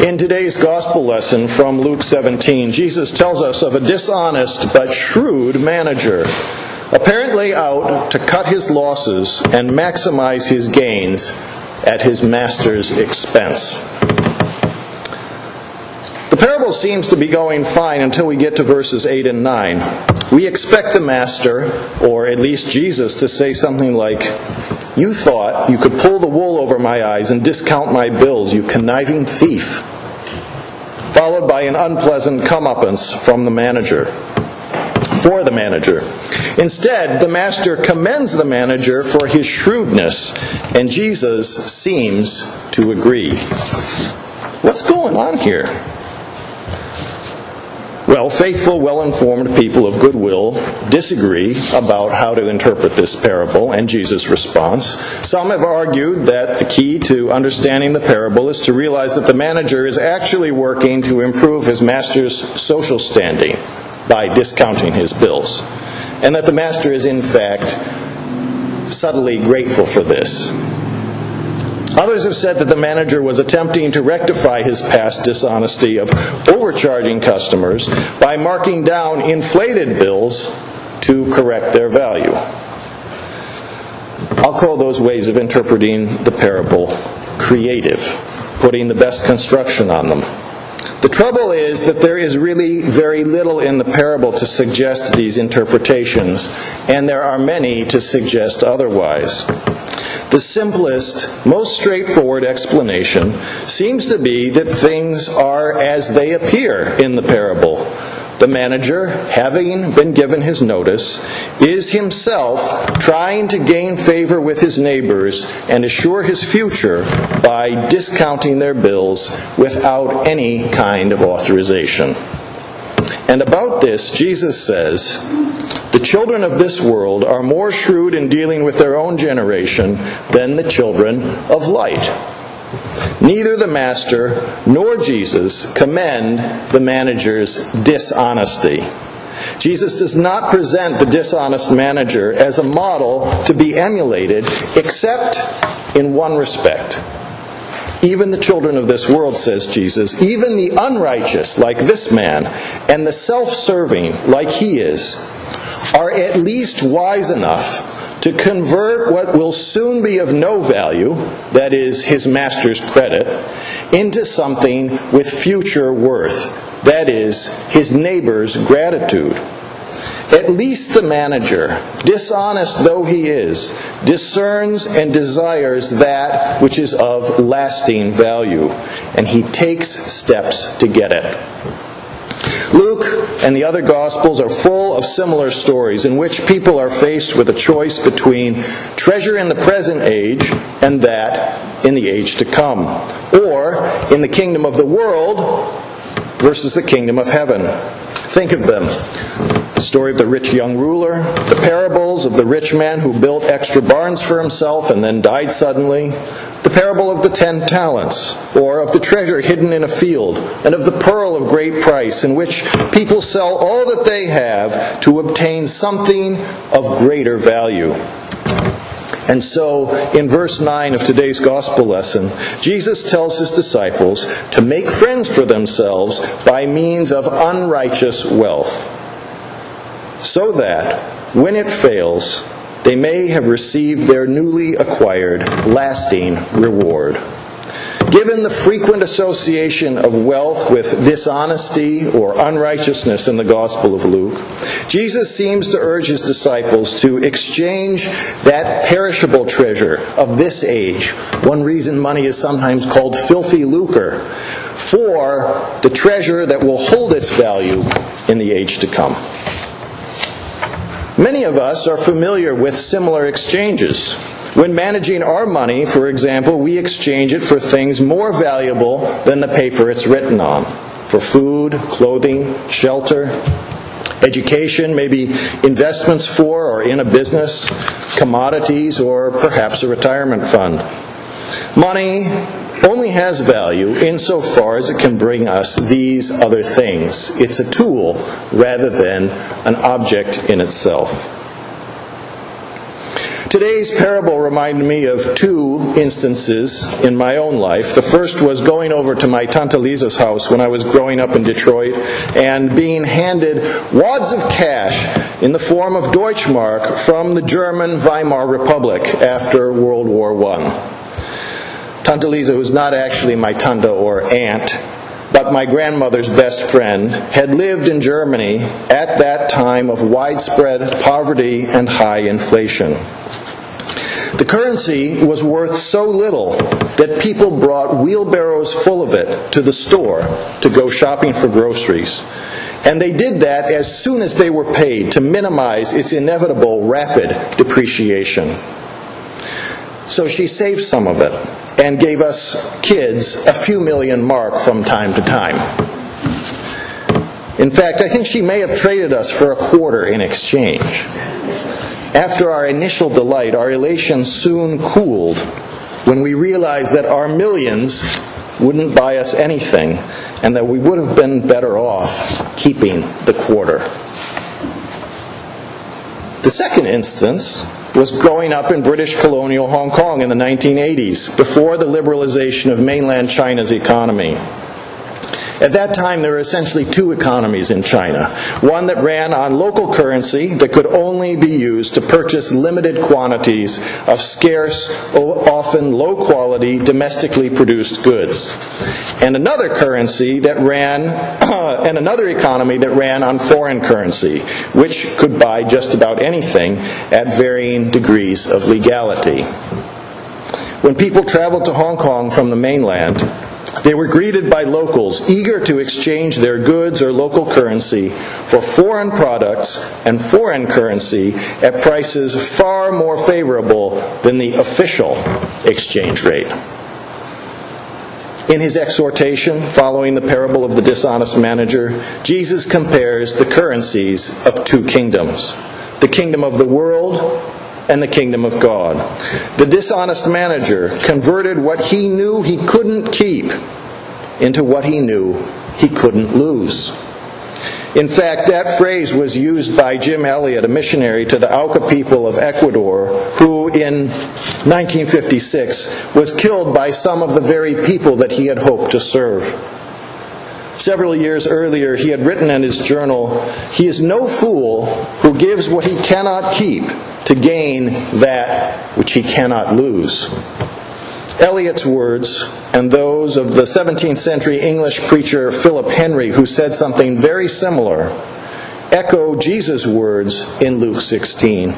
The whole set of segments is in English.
In today's gospel lesson from Luke 17, Jesus tells us of a dishonest but shrewd manager, apparently out to cut his losses and maximize his gains at his master's expense. The parable seems to be going fine until we get to verses 8 and 9. We expect the master, or at least Jesus, to say something like, You thought you could pull the wool over my eyes and discount my bills, you conniving thief followed by an unpleasant comeuppance from the manager. For the manager. Instead, the master commends the manager for his shrewdness, and Jesus seems to agree. What's going on here? Well, faithful, well informed people of goodwill disagree about how to interpret this parable and Jesus' response. Some have argued that the key to understanding the parable is to realize that the manager is actually working to improve his master's social standing by discounting his bills, and that the master is, in fact, subtly grateful for this. Others have said that the manager was attempting to rectify his past dishonesty of overcharging customers by marking down inflated bills to correct their value. I'll call those ways of interpreting the parable creative, putting the best construction on them. The trouble is that there is really very little in the parable to suggest these interpretations, and there are many to suggest otherwise. The simplest, most straightforward explanation seems to be that things are as they appear in the parable. The manager, having been given his notice, is himself trying to gain favor with his neighbors and assure his future by discounting their bills without any kind of authorization. And about this, Jesus says, the children of this world are more shrewd in dealing with their own generation than the children of light. Neither the master nor Jesus commend the manager's dishonesty. Jesus does not present the dishonest manager as a model to be emulated, except in one respect. Even the children of this world, says Jesus, even the unrighteous, like this man, and the self serving, like he is, are at least wise enough to convert what will soon be of no value, that is, his master's credit, into something with future worth, that is, his neighbor's gratitude. At least the manager, dishonest though he is, discerns and desires that which is of lasting value, and he takes steps to get it. Luke and the other Gospels are full of similar stories in which people are faced with a choice between treasure in the present age and that in the age to come, or in the kingdom of the world versus the kingdom of heaven. Think of them. The story of the rich young ruler, the parables of the rich man who built extra barns for himself and then died suddenly, the parable of the ten talents, or of the treasure hidden in a field, and of the pearl of great price, in which people sell all that they have to obtain something of greater value. And so, in verse 9 of today's gospel lesson, Jesus tells his disciples to make friends for themselves by means of unrighteous wealth, so that, when it fails, they may have received their newly acquired lasting reward. Given the frequent association of wealth with dishonesty or unrighteousness in the Gospel of Luke, Jesus seems to urge his disciples to exchange that perishable treasure of this age, one reason money is sometimes called filthy lucre, for the treasure that will hold its value in the age to come. Many of us are familiar with similar exchanges. When managing our money, for example, we exchange it for things more valuable than the paper it's written on for food, clothing, shelter, education, maybe investments for or in a business, commodities, or perhaps a retirement fund. Money only has value insofar as it can bring us these other things. It's a tool rather than an object in itself. Today's parable reminded me of two instances in my own life. The first was going over to my Tante Lisa's house when I was growing up in Detroit and being handed wads of cash in the form of Deutschmark from the German Weimar Republic after World War I. Tante Lisa, who's not actually my tante or aunt, but my grandmother's best friend, had lived in Germany at that time of widespread poverty and high inflation. The currency was worth so little that people brought wheelbarrows full of it to the store to go shopping for groceries. And they did that as soon as they were paid to minimize its inevitable rapid depreciation. So she saved some of it and gave us kids a few million mark from time to time. In fact, I think she may have traded us for a quarter in exchange. After our initial delight, our elation soon cooled when we realized that our millions wouldn't buy us anything and that we would have been better off keeping the quarter. The second instance was growing up in British colonial Hong Kong in the 1980s, before the liberalization of mainland China's economy. At that time, there were essentially two economies in China one that ran on local currency that could only be used to purchase limited quantities of scarce, often low quality, domestically produced goods, and another currency that ran, and another economy that ran on foreign currency, which could buy just about anything at varying degrees of legality. When people traveled to Hong Kong from the mainland, they were greeted by locals eager to exchange their goods or local currency for foreign products and foreign currency at prices far more favorable than the official exchange rate. In his exhortation following the parable of the dishonest manager, Jesus compares the currencies of two kingdoms the kingdom of the world and the kingdom of God. The dishonest manager converted what he knew he couldn't keep into what he knew he couldn't lose. In fact, that phrase was used by Jim Elliot, a missionary to the Auca people of Ecuador, who in 1956 was killed by some of the very people that he had hoped to serve. Several years earlier, he had written in his journal, He is no fool who gives what he cannot keep to gain that which he cannot lose. Elliot's words and those of the 17th century English preacher Philip Henry, who said something very similar, echo Jesus' words in Luke 16.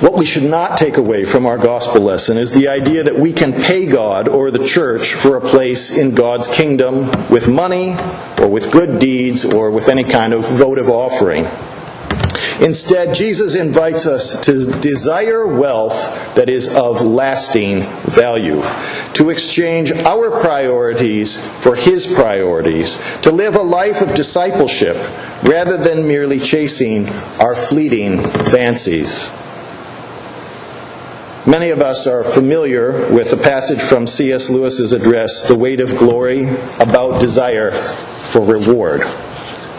What we should not take away from our gospel lesson is the idea that we can pay God or the church for a place in God's kingdom with money or with good deeds or with any kind of votive offering. Instead, Jesus invites us to desire wealth that is of lasting value, to exchange our priorities for His priorities, to live a life of discipleship rather than merely chasing our fleeting fancies. Many of us are familiar with the passage from C.S. Lewis's address, The Weight of Glory, about desire for reward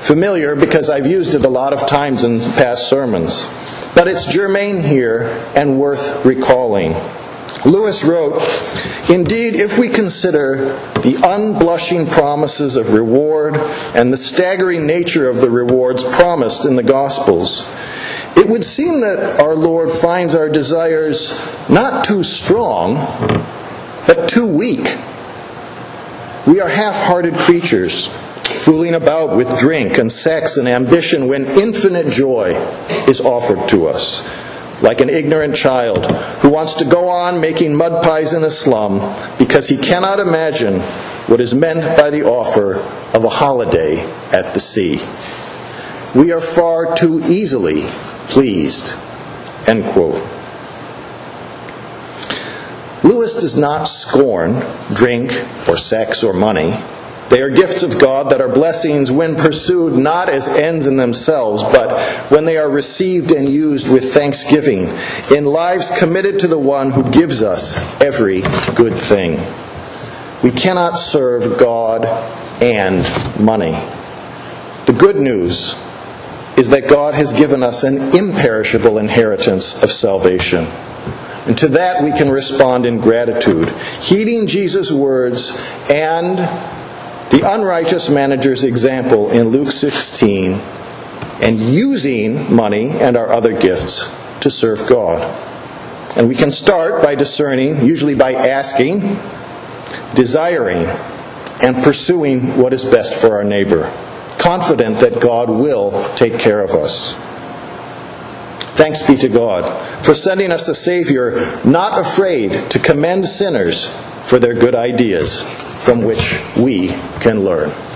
familiar because I've used it a lot of times in past sermons. But it's germane here and worth recalling. Lewis wrote, Indeed, if we consider the unblushing promises of reward and the staggering nature of the rewards promised in the Gospels, it would seem that our Lord finds our desires not too strong, but too weak. We are half hearted creatures fooling about with drink and sex and ambition when infinite joy is offered to us. Like an ignorant child who wants to go on making mud pies in a slum because he cannot imagine what is meant by the offer of a holiday at the sea. We are far too easily pleased. End quote. Lewis does not scorn drink or sex or money. They are gifts of God that are blessings when pursued not as ends in themselves, but when they are received and used with thanksgiving in lives committed to the one who gives us every good thing. We cannot serve God and money. The good news is that God has given us an imperishable inheritance of salvation. And to that we can respond in gratitude, heeding Jesus' words and the unrighteous manager's example in Luke 16, and using money and our other gifts to serve God. And we can start by discerning, usually by asking, desiring, and pursuing what is best for our neighbor, confident that God will take care of us. Thanks be to God for sending us a Savior not afraid to commend sinners for their good ideas, from which we can learn.